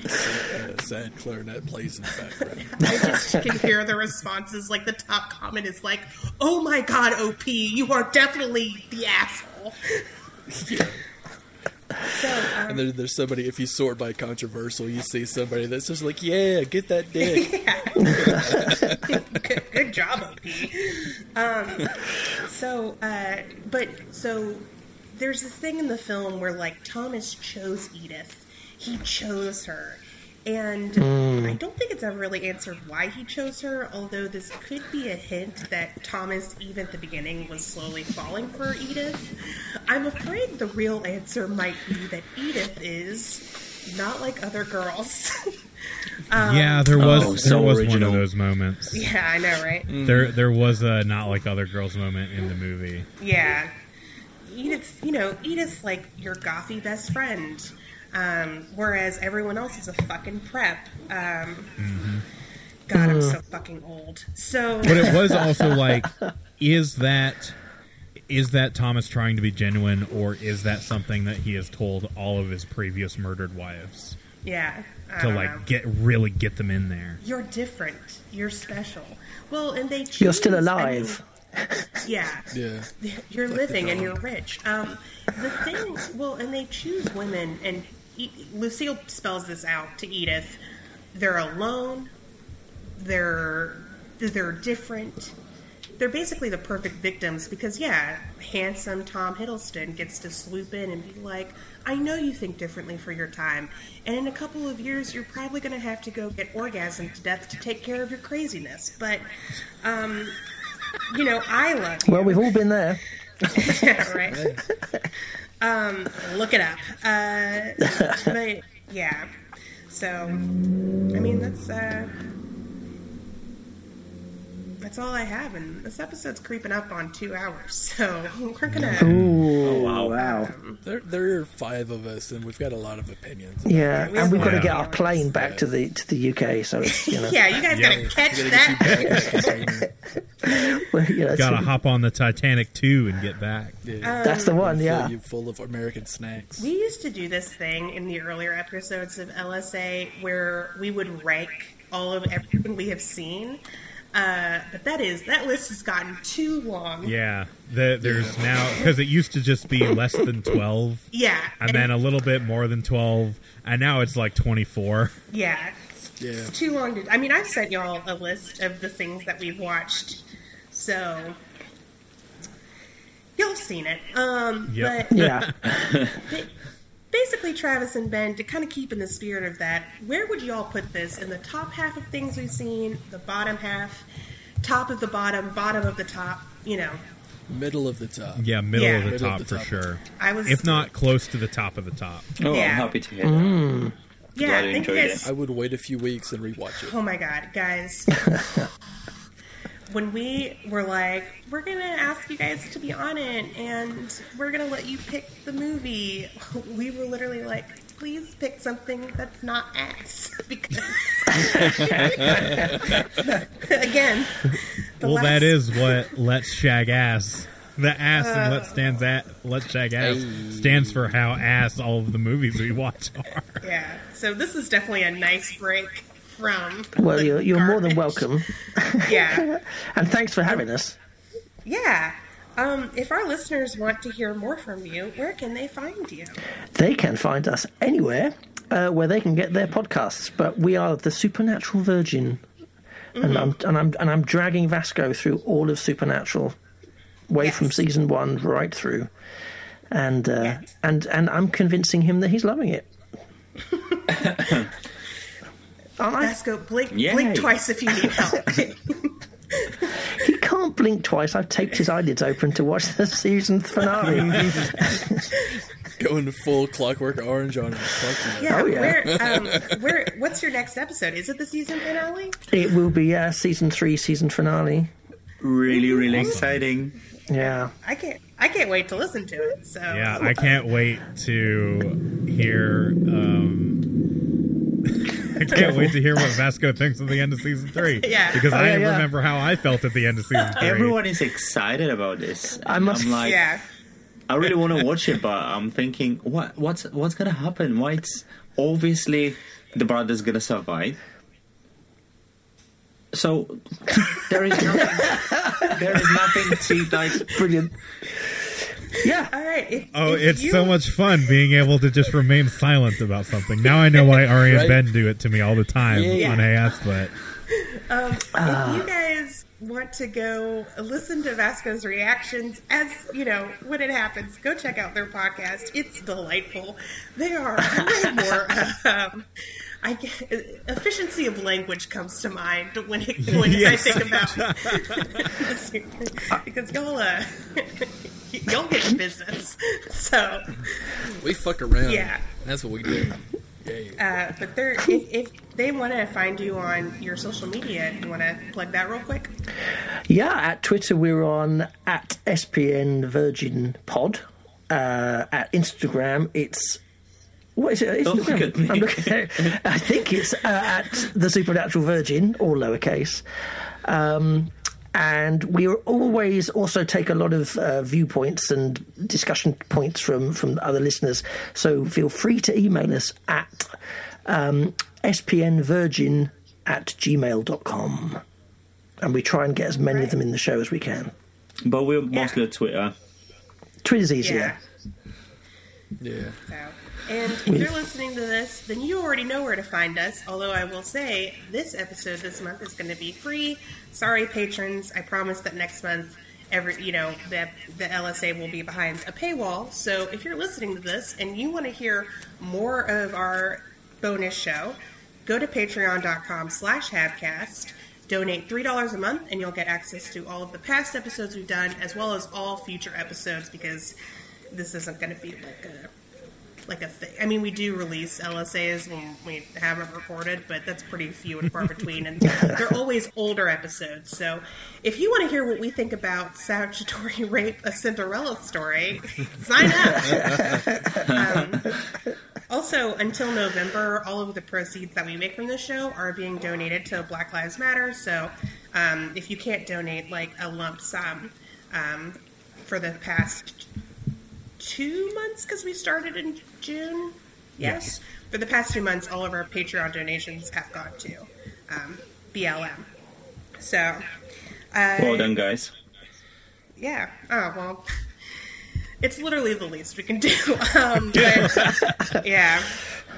Uh, sad clarinet plays in the background. [LAUGHS] I just can hear the responses. Like the top comment is like, "Oh my god, OP, you are definitely the asshole." So, um, And there, there's somebody. If you sort by controversial, you see somebody that's just like, "Yeah, get that dick." [LAUGHS] good, [LAUGHS] good job, OP. Um, so, uh, but so there's a thing in the film where like Thomas chose Edith. He chose her. And I don't think it's ever really answered why he chose her, although this could be a hint that Thomas, even at the beginning, was slowly falling for Edith. I'm afraid the real answer might be that Edith is not like other girls. [LAUGHS] Um, yeah, there was Oh, there so was one of those moments. yeah, I know, right? There there was a not like other girls moment in the movie. Yeah. Edith, you know, Edith's like your gothy best friend. Um, whereas everyone else is a fucking prep. Um, God, I'm so fucking old. So, But it was also [LAUGHS] like is that is that Thomas trying to be genuine, or is that something that he has told all of his previous murdered wives Yeah. I to like know. get really get them in there? You're different. You're special. Well, and they choose, You're still I mean, alive. [LAUGHS] yeah. Yeah. You're living and you're rich. Um, the thing, well, and they choose women, and Lucille spells this out to Edith. They're alone. They're they're different. They're basically the perfect victims because, yeah, handsome Tom Hiddleston gets to swoop in and be like, "I know you think differently for your time, and in a couple of years, you're probably going to have to go get orgasm to death to take care of your craziness." But, um, you know, I love you. Well, we've all been there. [LAUGHS] Yeah, right. Um, look it up. Uh, [LAUGHS] but yeah, so I mean that's uh, that's all I have, and this episode's creeping up on two hours, [LAUGHS] so we're gonna. Ooh, oh, oh, wow. wow. There, there are five of us, and we've got a lot of opinions. Yeah, we and we've got to get our plane back to the to the UK, so it's you know, [LAUGHS] Yeah, you guys Yeah. gotta catch gotta get you that. [LAUGHS] back in the container. well, you know, Gotta so- hop on the Titanic too and get back. Yeah. Um, that's the one. Fill Yeah, you full of American snacks. We used to do this thing in the earlier episodes of LSA where we would rank all of everything we have seen. Uh, but that is that list has gotten too long. Yeah, the, there's now because it used to just be less than twelve, Yeah, and then a little bit more than twelve, and now it's like twenty four. yeah, Yeah. too long to. I mean, I've sent y'all a list of the things that we've watched, so y'all seen it. Um, Yep. but yeah. [LAUGHS] basically, Travis and Ben, to kind of keep in the spirit of that, where would y'all put this in the top half of things we've seen, the bottom half, top of the bottom, bottom of the top? You know, Middle of the top. Yeah, middle Yeah. of the Middle of top the for top. sure. I was If not close to the top of the top. Oh, Yeah. I'm happy to hear that. Mm. yeah, glad I think you guys. I would wait a few weeks and rewatch it. Oh my god, guys. [LAUGHS] when we were like, we're gonna ask you guys to be on it and we're gonna let you pick the movie, [LAUGHS] we were literally like, please pick something that's not ass. [LAUGHS] Because [LAUGHS] again, the well, last- that is what Let's Shag Ass. The ass and Let's uh. stands at Let's Shag Ass Hey. stands for how ass all of the movies we watch are. Yeah. So this is definitely a nice break from Well, the you're, you're more than welcome, [LAUGHS] Yeah. [LAUGHS] and thanks for having us. Yeah. Um, if our listeners want to hear more from you, where can they find you? They can find us anywhere uh, where they can get their podcasts, but we are the Supernatural Virgin, and I'm and I'm and I'm dragging Vasco through all of Supernatural, way Yes. from season one right through, and uh, Yes. and and I'm convincing him that he's loving it. [LAUGHS] Aren't I? Vasco, blink, Yay. blink twice if you need help. [LAUGHS] He can't blink twice. I've taped his eyelids open to watch the season finale. [LAUGHS] Going to full Clockwork Orange on him. Yeah. yeah, Oh, yeah. Where, um, where? What's your next episode? Is it the season finale? it will be uh, season three, season finale. Really, really exciting. Yeah. I can't. I can't wait to listen to it. So Yeah, I can't wait to hear. Um, I can't wait to hear what Vasco thinks of the end of season three. [LAUGHS] Yeah. because Oh, I yeah, yeah. remember how I felt at the end of season three. Everyone is excited about this. I must- I'm like, yeah. I really want to watch it, but I'm thinking, what, what's, what's gonna happen? Why it's obviously the brother's gonna survive. So [LAUGHS] there is nothing. there is nothing to like. Brilliant. Yeah. All right. If, Oh, if it's you- so much fun being able to just remain silent about something. Now I know why [LAUGHS] Ari and Right. Ben do it to me all the time Yeah. on AS, but [LAUGHS] If you guys want to go listen to Vasco's reactions as you know when it happens, go check out their podcast. It's delightful. They are way [LAUGHS] more. Um, I get, efficiency of language comes to mind when it, [LAUGHS] when Yes. I think about [LAUGHS] [LAUGHS] because y'all uh, y'all get business. So We fuck around. Yeah. That's what we do. Uh, but they're, if, if they want to find you on your social media, you want to plug that real quick? Yeah, at Twitter we're on at SPN Virgin Pod. Uh, at Instagram it's what is it? Don't look Instagram? at. I'm looking- [LAUGHS] I think it's uh, at the Supernatural Virgin, all lowercase. Um, and we always also take a lot of uh, viewpoints and discussion points from, from other listeners. So feel free to email us at um, spnvirgin at gmail.com. And we try and get as many of them in the show as we can. But we're mostly on Twitter. Twitter's easier. Yeah. Yeah. So, and if you're listening to this, then you already know where to find us. Although I will say, this episode this month is going to be free. Sorry, patrons. I promise that next month, every you know, the the LSA will be behind a paywall. So if you're listening to this and you want to hear more of our bonus show, go to Patreon.com/slash/Habcast. Donate three dollars a month, and you'll get access to all of the past episodes we've done, as well as all future episodes. Because this isn't going to be like a like a thing. I mean, we do release LSAs when we haven't recorded, but that's pretty few and far between, and they're always older episodes. So, if you want to hear what we think about statutory [LAUGHS] rape, a Cinderella story, sign up. [LAUGHS] um, also, until November, all of the proceeds that we make from this show are being donated to Black Lives Matter. So, um, if you can't donate like a lump sum um, for the past two months because we started in June. Yes. Yes. For the past two months, all of our Patreon donations have gone to um, BLM. So, uh, Well done, guys. yeah. Oh well, it's literally the least we can do. [LAUGHS] Um, but [LAUGHS] yeah.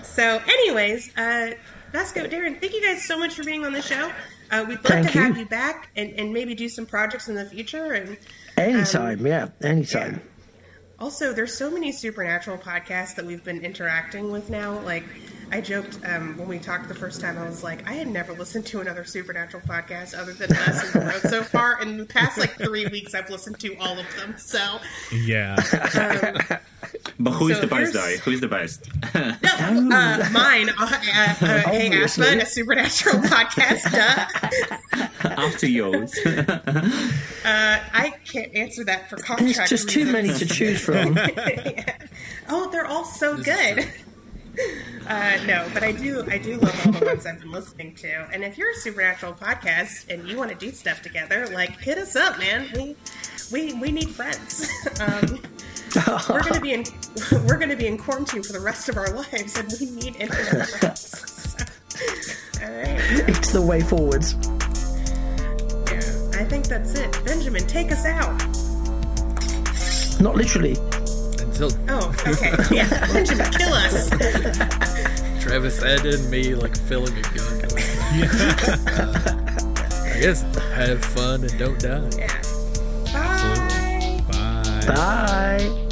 So, anyways, uh, Vasco, Darren, thank you guys so much for being on the show. Uh, we'd love Thank to have you. you back and, and maybe do some projects in the future. And Anytime, yeah, anytime. yeah. Also, there's so many supernatural podcasts that we've been interacting with now. Like, I joked um, when we talked the first time, I was like, I had never listened to another supernatural podcast other than us and Growth so far. In the past, like, three weeks, I've listened to all of them. So, Yeah. um, But who is So the best, here's- though? Who is the best? no, uh, mine, uh, uh, Hey Obviously. Aspen, a supernatural [LAUGHS] podcast. Duh. After yours. [LAUGHS] Uh, I can't answer that for contract There's just too many to choose from. [LAUGHS] Oh, they're all so This good. [LAUGHS] Uh, no, but I do. I do love all the ones I've been listening to. And if you're a supernatural podcast and you want to do stuff together, like hit us up, man. We we we need friends. um, we're gonna be in we're gonna be in quarantine for the rest of our lives, and we need internet friends. So, all right. it's the way forwards. Yeah, I think that's it. Benjamin, take us out. Not literally. Until Oh, okay. [LAUGHS] Yeah, Benjamin, kill us. Travis added me like filling a gun. [LAUGHS] I guess have fun and don't die. Yeah. Bye. Bye. Bye.